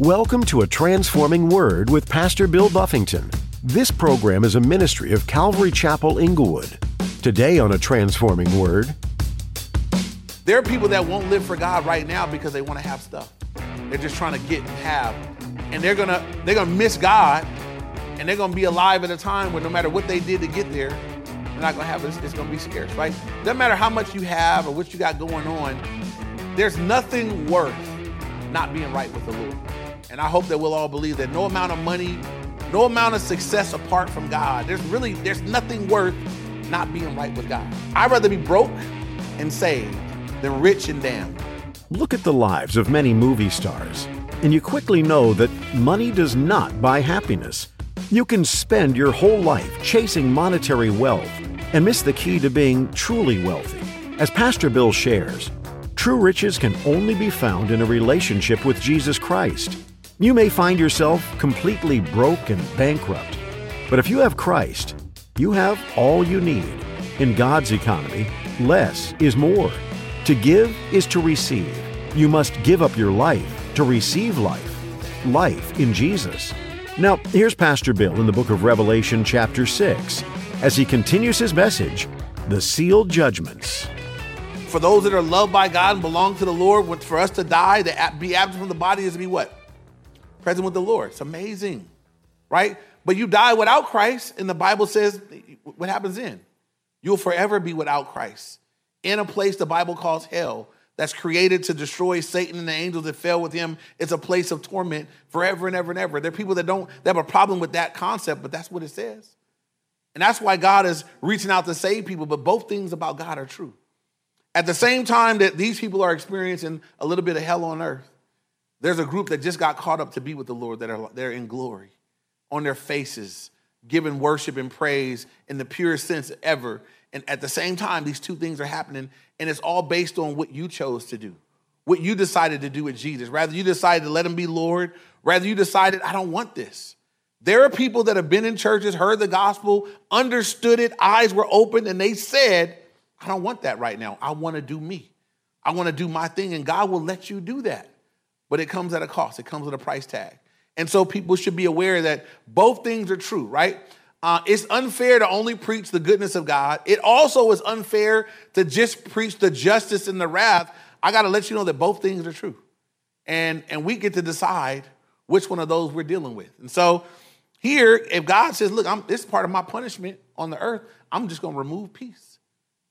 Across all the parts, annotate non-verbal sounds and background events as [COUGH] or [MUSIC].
Welcome to A Transforming Word with Pastor Bill Buffington. This program is a ministry of Calvary Chapel Inglewood. Today on A Transforming Word, There are people that won't live for God right now because they want to have stuff. They're just trying to get and have. And they're gonna they're gonna miss God and they're gonna be alive at a time where no matter what they did to get there, they're not gonna have this, it's gonna be scarce, right? Doesn't matter how much you have or what you got going on, there's nothing worth not being right with the Lord. And I hope that we'll all believe that no amount of money, no amount of success apart from God, there's really there's nothing worth not being right with God. I'd rather be broke and saved than rich and damned. look at the lives of many movie stars, and you quickly know that money does not buy happiness. You can spend your whole life chasing monetary wealth and miss the key to being truly wealthy. As Pastor Bill shares, true riches can only be found in a relationship with Jesus Christ. You may find yourself completely broke and bankrupt, but if you have Christ, you have all you need. In God's economy, less is more. To give is to receive. You must give up your life to receive life. Life in Jesus. Now, here's Pastor Bill in the book of Revelation, chapter 6, as he continues his message The Sealed Judgments. For those that are loved by God and belong to the Lord, for us to die, to be absent from the body is to be what? Present with the Lord. It's amazing, right? But you die without Christ, and the Bible says, what happens then? You'll forever be without Christ in a place the Bible calls hell that's created to destroy Satan and the angels that fell with him. It's a place of torment forever and ever and ever. There are people that don't that have a problem with that concept, but that's what it says. And that's why God is reaching out to save people, but both things about God are true. At the same time that these people are experiencing a little bit of hell on earth, there's a group that just got caught up to be with the Lord that are they're in glory on their faces, giving worship and praise in the purest sense ever. And at the same time, these two things are happening, and it's all based on what you chose to do, what you decided to do with Jesus. Rather, you decided to let him be Lord, rather, you decided, I don't want this. There are people that have been in churches, heard the gospel, understood it, eyes were open, and they said, I don't want that right now. I want to do me. I want to do my thing, and God will let you do that. But it comes at a cost, it comes with a price tag. And so people should be aware that both things are true, right? Uh, it's unfair to only preach the goodness of God. It also is unfair to just preach the justice and the wrath. I got to let you know that both things are true. And, and we get to decide which one of those we're dealing with. And so here, if God says, look, I'm, this is part of my punishment on the earth, I'm just going to remove peace.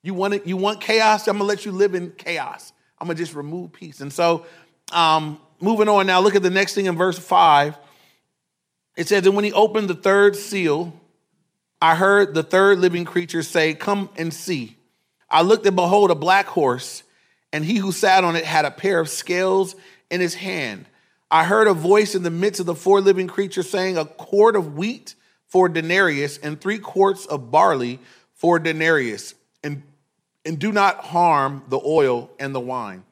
You want it, you want chaos? I'm gonna let you live in chaos. I'm gonna just remove peace. And so, um, moving on now, look at the next thing in verse five. It says, And when he opened the third seal, I heard the third living creature say, Come and see. I looked and behold a black horse, and he who sat on it had a pair of scales in his hand. I heard a voice in the midst of the four living creatures saying, A quart of wheat for denarius, and three quarts of barley for denarius, and, and do not harm the oil and the wine.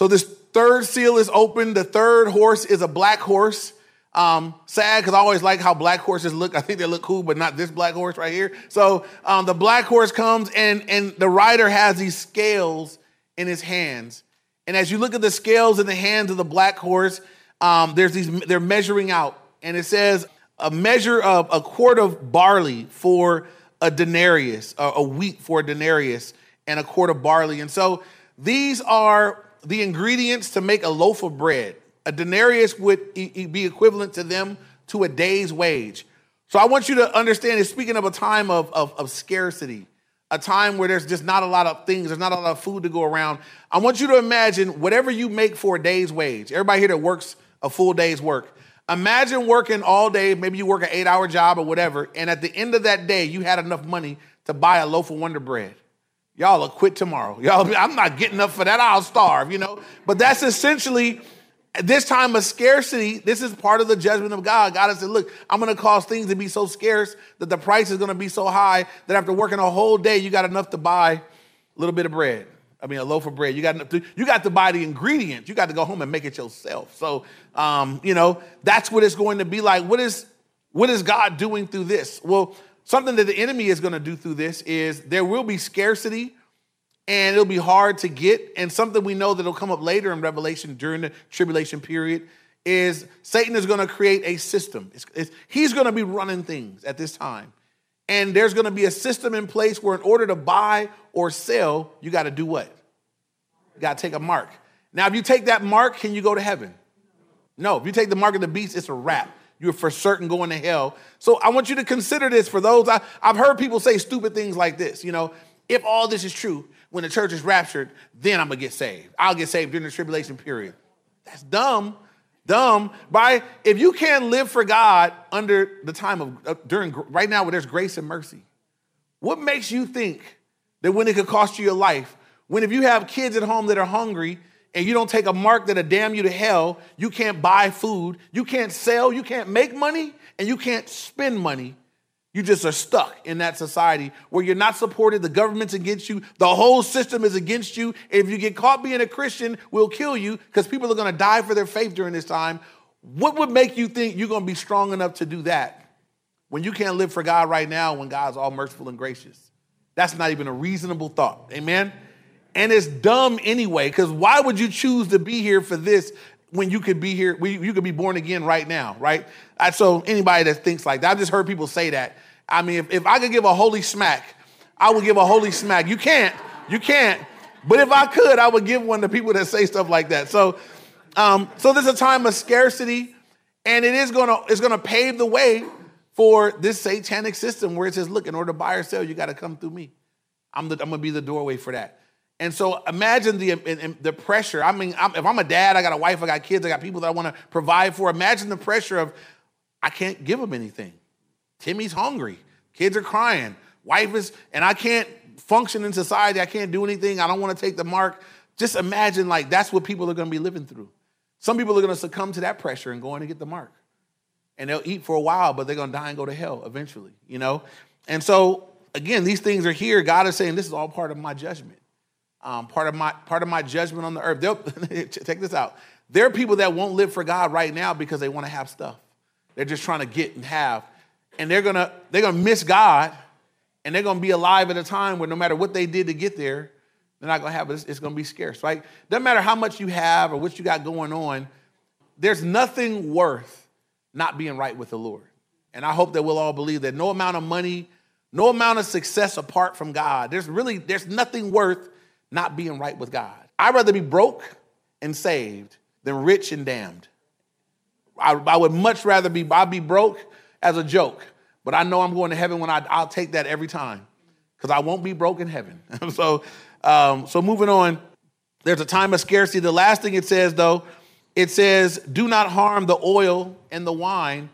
So this third seal is open. The third horse is a black horse. Um, sad because I always like how black horses look. I think they look cool, but not this black horse right here. So um, the black horse comes, and and the rider has these scales in his hands. And as you look at the scales in the hands of the black horse, um, there's these they're measuring out, and it says a measure of a quart of barley for a denarius, a, a wheat for a denarius, and a quart of barley. And so these are the ingredients to make a loaf of bread. A denarius would be equivalent to them to a day's wage. So I want you to understand it's speaking of a time of, of, of scarcity, a time where there's just not a lot of things, there's not a lot of food to go around. I want you to imagine whatever you make for a day's wage. Everybody here that works a full day's work. Imagine working all day, maybe you work an eight hour job or whatever, and at the end of that day, you had enough money to buy a loaf of Wonder Bread. Y'all will quit tomorrow. Y'all, [LAUGHS] I'm not getting up for that. I'll starve, you know. But that's essentially this time of scarcity. This is part of the judgment of God. God has said, "Look, I'm going to cause things to be so scarce that the price is going to be so high that after working a whole day, you got enough to buy a little bit of bread. I mean, a loaf of bread. You got to, you got to buy the ingredients. You got to go home and make it yourself. So, um, you know, that's what it's going to be like. What is what is God doing through this? Well, something that the enemy is going to do through this is there will be scarcity and it'll be hard to get. And something we know that'll come up later in Revelation during the tribulation period is Satan is going to create a system. It's, it's, he's going to be running things at this time. And there's going to be a system in place where, in order to buy or sell, you got to do what? You got to take a mark. Now, if you take that mark, can you go to heaven? No. If you take the mark of the beast, it's a wrap. You're for certain going to hell. So I want you to consider this for those. I, I've heard people say stupid things like this. You know, if all this is true, when the church is raptured, then I'm to get saved. I'll get saved during the tribulation period. That's dumb dumb by if you can't live for god under the time of uh, during right now where there's grace and mercy what makes you think that when it could cost you your life when if you have kids at home that are hungry and you don't take a mark that'll damn you to hell you can't buy food you can't sell you can't make money and you can't spend money you just are stuck in that society where you're not supported, the government's against you, the whole system is against you. If you get caught being a Christian, we'll kill you because people are going to die for their faith during this time. What would make you think you're going to be strong enough to do that when you can't live for God right now when God's all merciful and gracious? That's not even a reasonable thought. Amen? And it's dumb anyway, because why would you choose to be here for this when you could be here, you could be born again right now, right? So anybody that thinks like that, I've just heard people say that. I mean, if, if I could give a holy smack, I would give a holy smack. You can't, you can't. But if I could, I would give one to people that say stuff like that. So, um, so there's a time of scarcity, and it is gonna it's gonna pave the way for this satanic system where it says, look, in order to buy or sell, you got to come through me. I'm, the, I'm gonna be the doorway for that. And so imagine the, the pressure. I mean, if I'm a dad, I got a wife, I got kids, I got people that I want to provide for. Imagine the pressure of, I can't give them anything. Timmy's hungry. Kids are crying. Wife is, and I can't function in society. I can't do anything. I don't want to take the mark. Just imagine like that's what people are going to be living through. Some people are going to succumb to that pressure and go in and get the mark. And they'll eat for a while, but they're going to die and go to hell eventually, you know? And so, again, these things are here. God is saying this is all part of my judgment um, part of my part of my judgment on the earth. They'll, [LAUGHS] this out. There are people that won't live for God right now because they want to have stuff. They're just trying to get and have, and they're gonna they're gonna miss God, and they're gonna be alive at a time where no matter what they did to get there, they're not gonna have it. It's, it's gonna be scarce, right? Doesn't matter how much you have or what you got going on. There's nothing worth not being right with the Lord. And I hope that we'll all believe that no amount of money, no amount of success apart from God, there's really there's nothing worth not being right with God. I'd rather be broke and saved than rich and damned. I, I would much rather be, I'd be broke as a joke, but I know I'm going to heaven when I, I'll take that every time because I won't be broke in heaven. [LAUGHS] so, um, so moving on, there's a time of scarcity. The last thing it says, though, it says, "Do not harm the oil and the wine."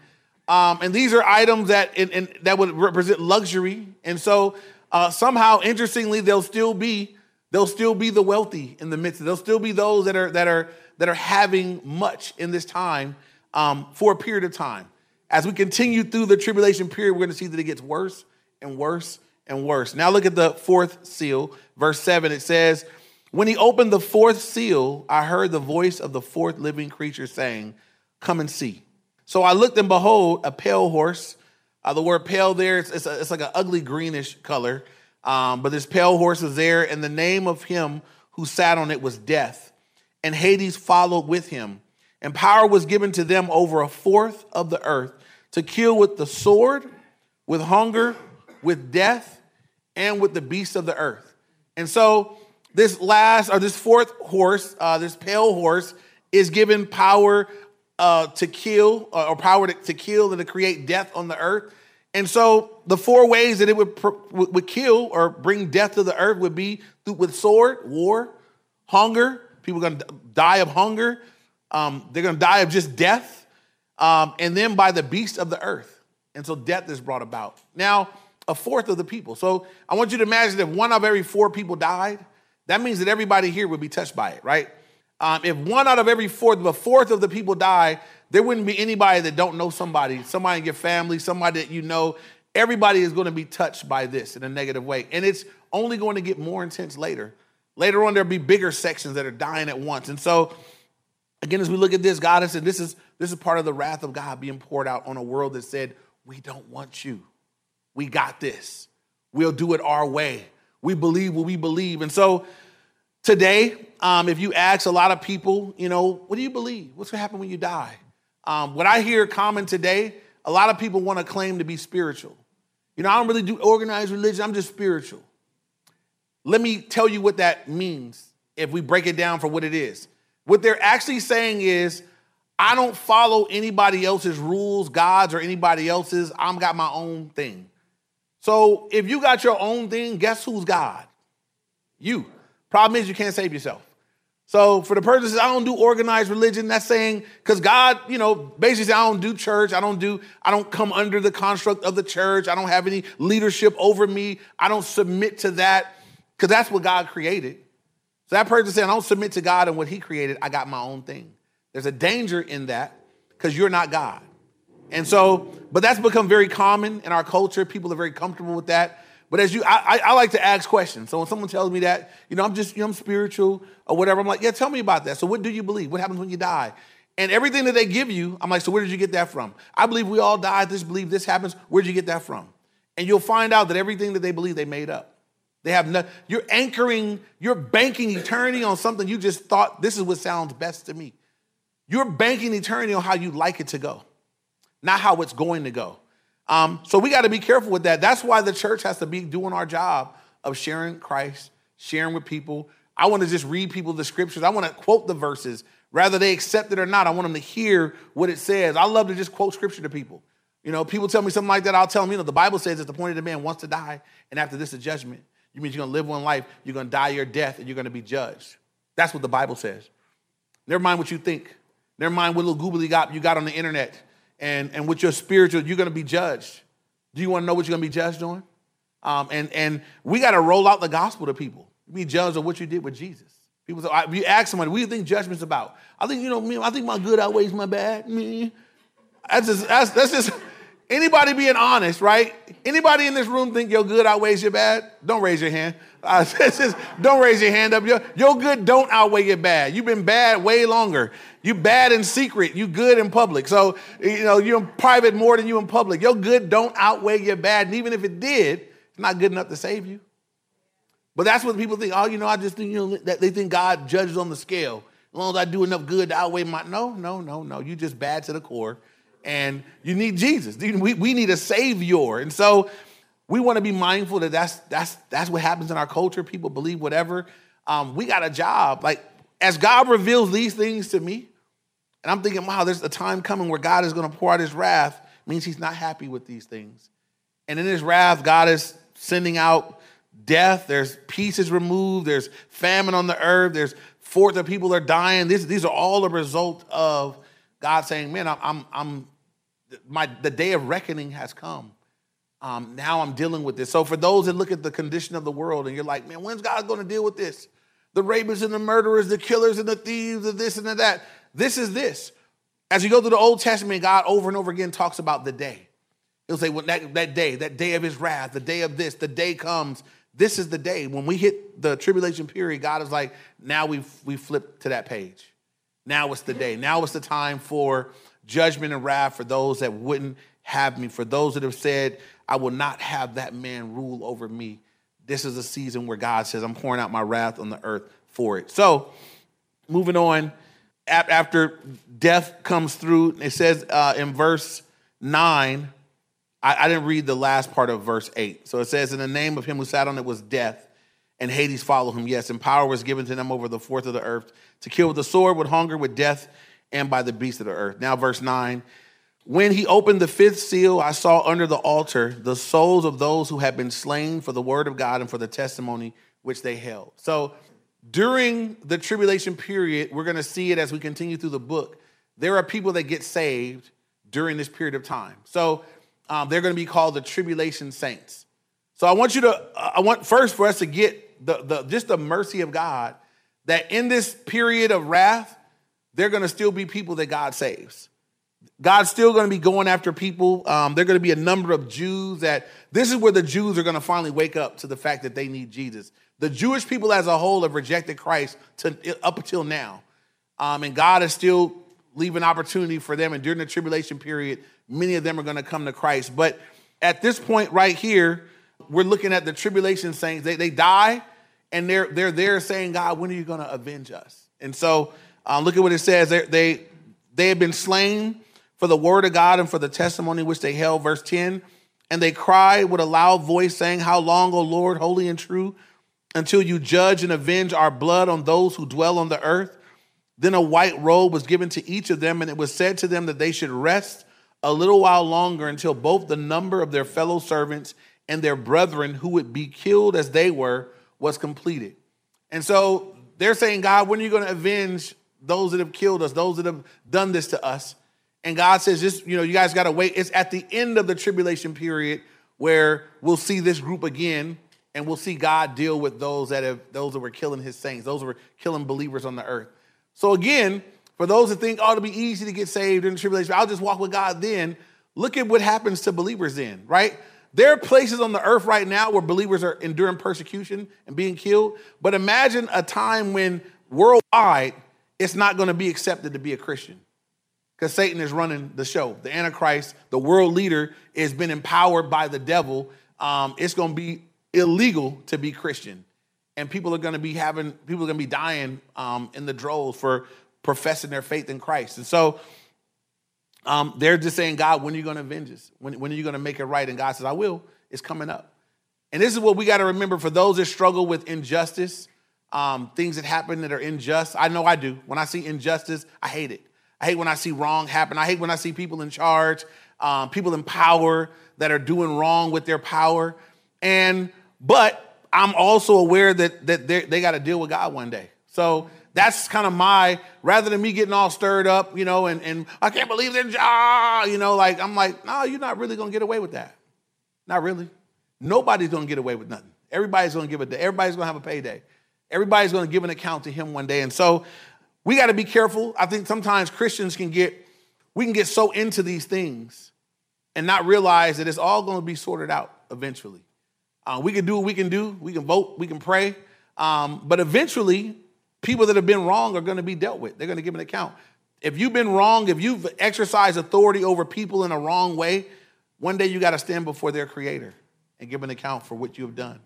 Um, and these are items that in, in, that would represent luxury. And so uh, somehow, interestingly, they'll still be There'll still be the wealthy in the midst. There'll still be those that are that are that are having much in this time um, for a period of time. As we continue through the tribulation period, we're going to see that it gets worse and worse and worse. Now look at the fourth seal, verse seven. It says, "When he opened the fourth seal, I heard the voice of the fourth living creature saying, "Come and see." So I looked and behold, a pale horse. Uh, the word pale there, it's, it's, a, it's like an ugly greenish color. Um, but this pale horse was there, and the name of him who sat on it was Death. And Hades followed with him. And power was given to them over a fourth of the earth to kill with the sword, with hunger, with death, and with the beasts of the earth. And so, this last, or this fourth horse, uh, this pale horse, is given power uh, to kill, uh, or power to, to kill and to create death on the earth. And so the four ways that it would, would kill or bring death to the earth would be with sword, war, hunger. People are going to die of hunger. Um, they're going to die of just death. Um, and then by the beast of the earth. And so death is brought about. Now, a fourth of the people. So I want you to imagine if one of every four people died, that means that everybody here would be touched by it, right? Um, if one out of every fourth, a fourth of the people die, there wouldn't be anybody that don't know somebody, somebody in your family, somebody that you know. Everybody is going to be touched by this in a negative way. And it's only going to get more intense later. Later on, there'll be bigger sections that are dying at once. And so, again, as we look at this, God has said this is this is part of the wrath of God being poured out on a world that said, We don't want you. We got this. We'll do it our way. We believe what we believe. And so Today, um, if you ask a lot of people, you know, what do you believe? What's going to happen when you die? Um, what I hear common today, a lot of people want to claim to be spiritual. You know, I don't really do organized religion, I'm just spiritual. Let me tell you what that means if we break it down for what it is. What they're actually saying is, I don't follow anybody else's rules, gods, or anybody else's. I've got my own thing. So if you got your own thing, guess who's God? You. Problem is, you can't save yourself. So for the purposes, I don't do organized religion. That's saying because God, you know, basically I don't do church. I don't do. I don't come under the construct of the church. I don't have any leadership over me. I don't submit to that because that's what God created. So that person saying I don't submit to God and what He created. I got my own thing. There's a danger in that because you're not God. And so, but that's become very common in our culture. People are very comfortable with that. But as you, I, I, like to ask questions. So when someone tells me that, you know, I'm just, you know, I'm spiritual or whatever, I'm like, yeah, tell me about that. So what do you believe? What happens when you die? And everything that they give you, I'm like, so where did you get that from? I believe we all die. This believe this happens. Where did you get that from? And you'll find out that everything that they believe they made up. They have no, you're anchoring, you're banking eternity on something you just thought this is what sounds best to me. You're banking eternity on how you like it to go, not how it's going to go. Um, so we got to be careful with that. That's why the church has to be doing our job of sharing Christ, sharing with people. I want to just read people the scriptures. I want to quote the verses, whether they accept it or not. I want them to hear what it says. I love to just quote scripture to people. You know, people tell me something like that, I'll tell them, you know, the Bible says it's the point of the man wants to die, and after this, is judgment. You mean you're gonna live one life, you're gonna die your death, and you're gonna be judged. That's what the Bible says. Never mind what you think. Never mind what little googly gop you got on the internet and, and with your spiritual, you're going to be judged. Do you want to know what you're going to be judged on? Um, and, and we got to roll out the gospel to people. Be judged on what you did with Jesus. People say, you ask somebody, what do you think judgment's about? I think, you know, me, I think my good outweighs my bad. Me. That's just, that's, that's just anybody being honest, right? Anybody in this room think your good outweighs your bad? Don't raise your hand. Uh, [LAUGHS] just, don't raise your hand up. Your, your good don't outweigh your bad. You've been bad way longer. You bad in secret, you good in public. So, you know, you're in private more than you in public. Your good don't outweigh your bad. And even if it did, it's not good enough to save you. But that's what people think. Oh, you know, I just think, you know, that they think God judges on the scale. As long as I do enough good to outweigh my. No, no, no, no. You just bad to the core. And you need Jesus. We, we need a savior. And so we want to be mindful that that's, that's, that's what happens in our culture. People believe whatever. Um, we got a job. Like, as God reveals these things to me, and I'm thinking, wow, there's a time coming where God is going to pour out his wrath, means he's not happy with these things. And in his wrath, God is sending out death. There's pieces removed. There's famine on the earth. There's fourth of people are dying. These, these are all a result of God saying, man, I'm, I'm, I'm my, the day of reckoning has come. Um, now I'm dealing with this. So for those that look at the condition of the world and you're like, man, when's God going to deal with this? The rapists and the murderers, the killers and the thieves, and this and that. This is this. As you go through the Old Testament, God over and over again talks about the day. He'll say, well, that, that day, that day of his wrath, the day of this, the day comes. This is the day. When we hit the tribulation period, God is like, now we've we flipped to that page. Now it's the day. Now it's the time for judgment and wrath for those that wouldn't have me, for those that have said, I will not have that man rule over me. This is a season where God says, I'm pouring out my wrath on the earth for it. So, moving on after death comes through, it says uh, in verse 9, I, I, didn't read the last part of verse 8. So it says, In the name of him who sat on it was death, and Hades followed him. Yes, and power was given to them over the fourth of the earth to kill with the sword, with hunger, with death, and by the beast of the earth. Now, verse 9. When he opened the fifth seal, I saw under the altar the souls of those who had been slain for the word of God and for the testimony which they held. So during the tribulation period, we're going to see it as we continue through the book. There are people that get saved during this period of time. So um, they're going to be called the tribulation saints. So I want you to, I want first for us to get the, the just the mercy of God that in this period of wrath, they're going to still be people that God saves. God's still going to be going after people. Um, there are going to be a number of Jews that this is where the Jews are going to finally wake up to the fact that they need Jesus. The Jewish people as a whole have rejected Christ to, up until now. Um, and God is still leaving opportunity for them. And during the tribulation period, many of them are going to come to Christ. But at this point right here, we're looking at the tribulation saints. They, they die, and they're they're there saying, God, when are you going to avenge us? And so um, look at what it says. They, they they had been slain for the word of God and for the testimony which they held. Verse ten, and they cried with a loud voice, saying, How long, O Lord, holy and true, until you judge and avenge our blood on those who dwell on the earth? Then a white robe was given to each of them, and it was said to them that they should rest a little while longer until both the number of their fellow servants and their brethren who would be killed as they were was completed. And so they're saying, God, when are you going to avenge those that have killed us, those that have done this to us? And God says, just, you know, you guys got to wait. It's at the end of the tribulation period where we'll see this group again and we'll see God deal with those that have those that were killing his saints, those that were killing believers on the earth. So again, for those that think, oh, it'll be easy to get saved in the tribulation, I'll just walk with God then. Look at what happens to believers then, right? There are places on the earth right now where believers are enduring persecution and being killed. But imagine a time when worldwide it's not going to be accepted to be a Christian because Satan is running the show. The Antichrist, the world leader, has been empowered by the devil. Um, it's going to be illegal to be Christian. And people are going to be having, people are going to be dying um, in the droves for professing their faith in Christ. And so um, they're just saying, God, when are you going to avenge us? When, when are you going to make it right? And God says, I will. It's coming up. And this is what we got to remember for those that struggle with injustice, um, things that happen that are unjust. I know I do. When I see injustice, I hate it. I hate when I see wrong happen. I hate when I see people in charge, um, people in power that are doing wrong with their power. And but I'm also aware that that they got to deal with God one day. So that's kind of my rather than me getting all stirred up, you know, and, and I can't believe they're ah, you know, like I'm like, no, you're not really gonna get away with that. Not really. Nobody's gonna get away with nothing. Everybody's gonna give it. To everybody's gonna have a payday. Everybody's gonna give an account to him one day. And so we got to be careful. I think sometimes Christians can get we can get so into these things and not realize that it's all going to be sorted out eventually. Uh, we can do what we can do. We can vote. We can pray. Um, but eventually, people that have been wrong are going to be dealt with. They're going to give an account. If you've been wrong, if you've exercised authority over people in a wrong way, one day you got to stand before their creator and give an account for what you have done.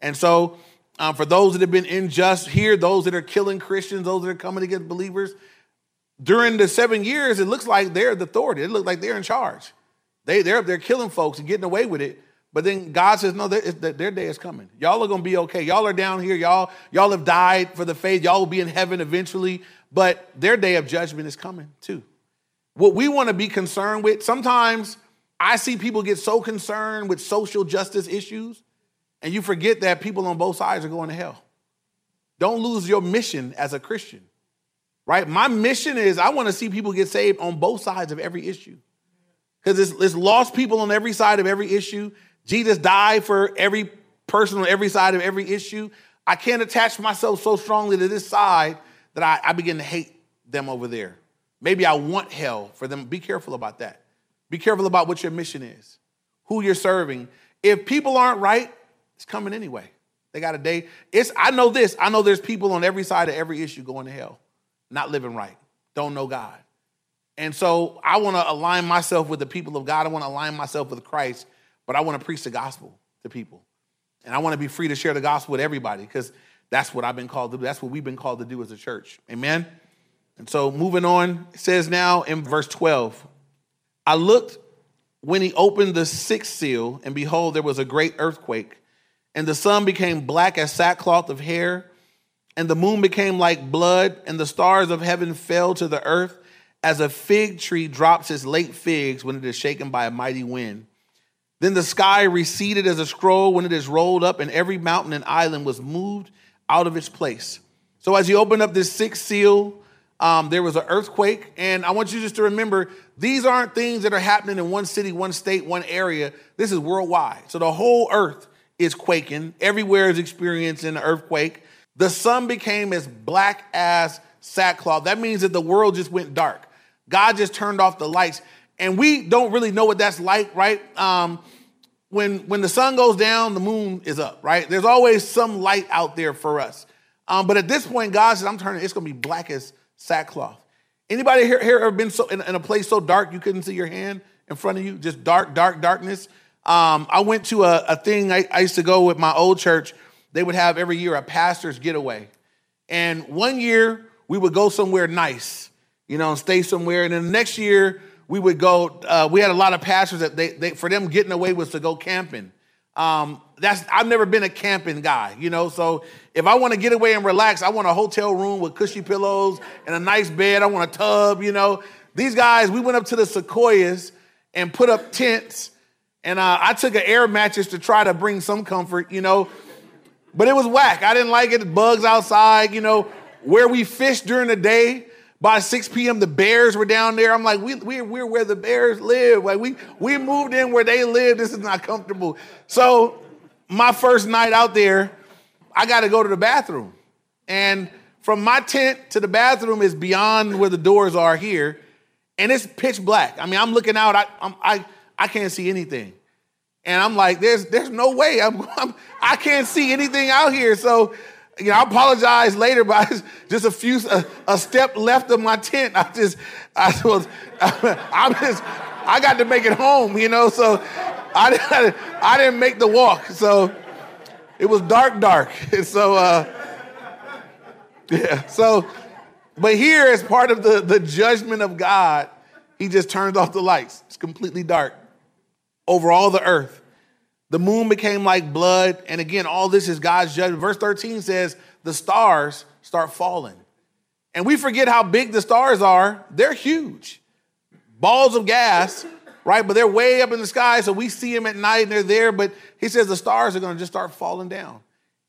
And so, um, for those that have been unjust here, those that are killing Christians, those that are coming against believers, during the seven years, it looks like they're the authority. It looks like they're in charge. They, they're, they're killing folks and getting away with it. But then God says, no, their day is coming. Y'all are going to be okay. Y'all are down here. Y'all, y'all have died for the faith. Y'all will be in heaven eventually. But their day of judgment is coming too. What we want to be concerned with, sometimes I see people get so concerned with social justice issues, and you forget that people on both sides are going to hell. Don't lose your mission as a Christian, right? My mission is I want to see people get saved on both sides of every issue. Because it's, it's lost people on every side of every issue. Jesus died for every person on every side of every issue. I can't attach myself so strongly to this side that I, I begin to hate them over there. Maybe I want hell for them. Be careful about that. Be careful about what your mission is, who you're serving. If people aren't right, it's coming anyway. They got a day. It's I know this. I know there's people on every side of every issue going to hell, not living right, don't know God. And so I want to align myself with the people of God. I want to align myself with Christ but I want to preach the gospel to people. And I want to be free to share the gospel with everybody because that's what I've been called to do. That's what we've been called to do as a church. Amen. And so moving on, it says now in verse 12, I looked when he opened the sixth seal, and behold, there was a great earthquake, and the sun became black as sackcloth of hair, and the moon became like blood, and the stars of heaven fell to the earth, as a fig tree drops its late figs when it is shaken by a mighty wind. Then the sky receded as a scroll when it is rolled up, and every mountain and island was moved out of its place. So as you open up this sixth seal, um, there was an earthquake. And I want you just to remember these aren't things that are happening in one city, one state, one area. This is worldwide. So the whole earth is quaking, everywhere is experiencing an earthquake. The sun became as black as sackcloth. That means that the world just went dark. God just turned off the lights and we don't really know what that's like, right? Um, when when the sun goes down, the moon is up, right? There's always some light out there for us. Um, but at this point, God says, "I'm turning. It's to be black as sackcloth." Anybody here, here ever been so in, in, a place so dark you couldn't see your hand in front of you? Just dark, dark, darkness. Um, I went to a, a thing I, I, used to go with my old church, they would have every year a pastor's getaway. And one year we would go somewhere nice, you know, and stay somewhere. And then the next year we would go, uh, we had a lot of pastors that they, they, for them getting away was to go camping. Um, that's I've never been a camping guy, you know. So if I want to get away and relax, I want a hotel room with cushy pillows and a nice bed. I want a tub, you know. These guys, we went up to the Sequoias and put up tents, and uh, I took an air mattress to try to bring some comfort, you know. But it was whack. I didn't like it. Bugs outside, you know. Where we fished during the day, by 6 p.m., the bears were down there. I'm like, we, we, we're where the bears live. Like we, we moved in where they live. This is not comfortable. So my first night out there, I got to go to the bathroom. And from my tent to the bathroom is beyond where the doors are here. And it's pitch black. I mean, I'm looking out. I, I'm, I, I can't see anything. And I'm like, there's, there's no way. I'm, [LAUGHS] I'm, I can't see anything out here. So you know, I apologize later, but just a few, a, a, step left of my tent. I just, I was, [LAUGHS] I'm just, I got to make it home, you know, so I, I didn't make the walk. So it was dark, dark. [LAUGHS] So, uh, yeah, so, but here, as part of the, the judgment of God, he just turned off the lights. It's completely dark over all the earth. The moon became like blood. And again, all this is God's judgment. Verse 13 says, the stars start falling. And we forget how big the stars are. They're huge. Balls of gas, right? But they're way up in the sky, so we see them at night and they're there. But he says the stars are going to just start falling down.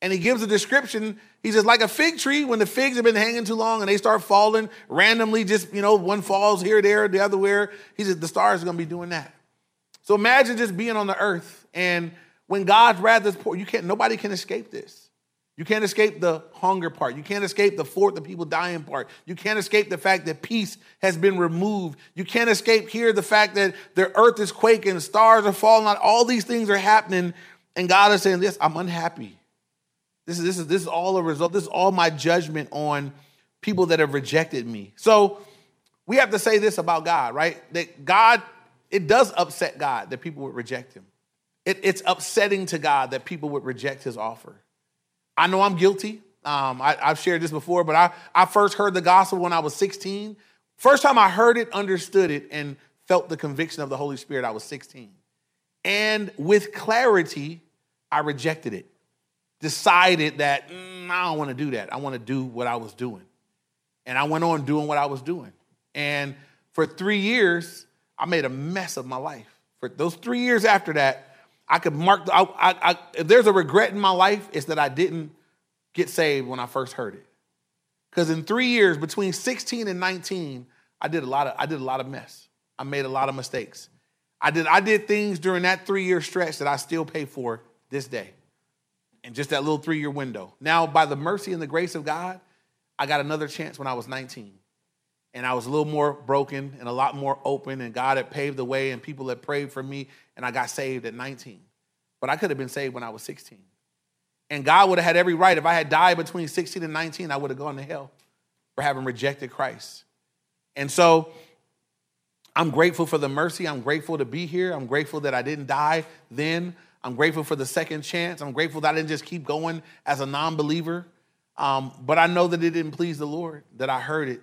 And he gives a description. He says, like a fig tree, when the figs have been hanging too long and they start falling randomly, just, you know, one falls here, there, the other where. He says, the stars are going to be doing that. So imagine just being on the earth and when God's wrath is poured, you can't, nobody can escape this. You can't escape the hunger part. You can't escape the fourth, the people dying part. You can't escape the fact that peace has been removed. You can't escape here the fact that the earth is quaking, stars are falling out. All these things are happening, and God is saying, "This, I'm unhappy. This is this is this is all a result. This is all my judgment on people that have rejected me." So we have to say this about God, right? That God it does upset God that people would reject him. It, it's upsetting to God that people would reject his offer. I know I'm guilty. Um, I, have shared this before, but I, I first heard the gospel when I was 16. First time I heard it, understood it, and felt the conviction of the Holy Spirit, I was 16. And with clarity, I rejected it. Decided that mm, I don't want to do that. I want to do what I was doing. And I went on doing what I was doing. And for three years, I made a mess of my life. For those three years after that, I could mark, I, I, I, if there's a regret in my life, it's that I didn't get saved when I first heard it. Because in three years, between 16 and 19, I did a lot of, I did a lot of mess. I made a lot of mistakes. I did, I did things during that three year stretch that I still pay for this day. In just that little three year window. Now, by the mercy and the grace of God, I got another chance when I was 19 and I was a little more broken and a lot more open, and God had paved the way, and people had prayed for me, and I got saved at 19. But I could have been saved when I was 16. And God would have had every right. If I had died between 16 and 19, I would have gone to hell for having rejected Christ. And so I'm grateful for the mercy. I'm grateful to be here. I'm grateful that I didn't die then. I'm grateful for the second chance. I'm grateful that I didn't just keep going as a non believer. Um, but I know that it didn't please the Lord, that I heard it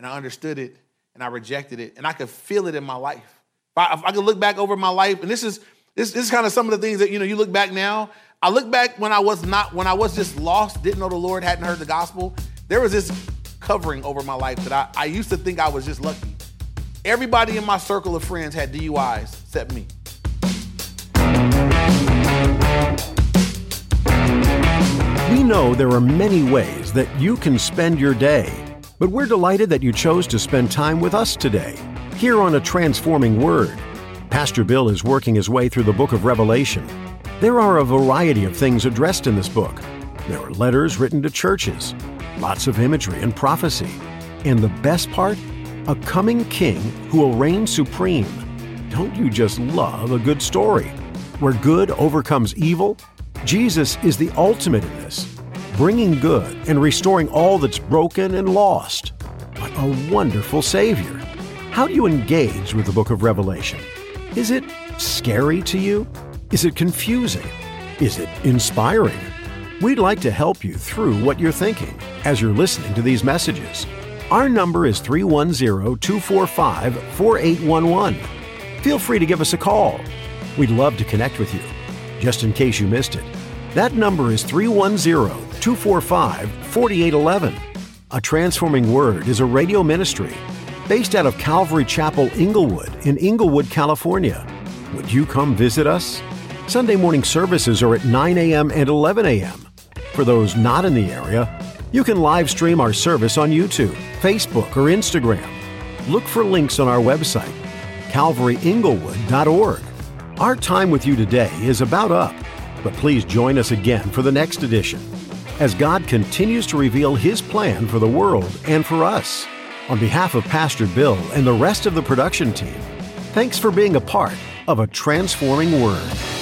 and I understood it and I rejected it and I could feel it in my life. If I, could look back over my life, and this is this, this is kind of some of the things that you know you look back now. I look back when I was not when I was just lost, didn't know the Lord, hadn't heard the gospel. There was this covering over my life that I, I used to think I was just lucky. Everybody in my circle of friends had DUIs except me. We know there are many ways that you can spend your day but we're delighted that you chose to spend time with us today, here on A Transforming Word. Pastor Bill is working his way through the book of Revelation. There are a variety of things addressed in this book. There are letters written to churches, lots of imagery and prophecy, and the best part, a coming king who will reign supreme. Don't you just love a good story? Where good overcomes evil? Jesus is the ultimate in this bringing good and restoring all that's broken and lost. What a wonderful Savior! How do you engage with the book of Revelation? Is it scary to you? Is it confusing? Is it inspiring? We'd like to help you through what you're thinking as you're listening to these messages. Our number is 310 245 4811. Feel free to give us a call. We'd love to connect with you. Just in case you missed it, that number is 310 245 4811. A Transforming Word is a radio ministry based out of Calvary Chapel, Inglewood, in Inglewood, California. Would you come visit us? Sunday morning services are at 9 a.m. and 11 a.m. For those not in the area, you can live stream our service on YouTube, Facebook, or Instagram. Look for links on our website, calvaryinglewood.org. Our time with you today is about up, but please join us again for the next edition as God continues to reveal His plan for the world and for us. On behalf of Pastor Bill and the rest of the production team, thanks for being a part of a transforming word.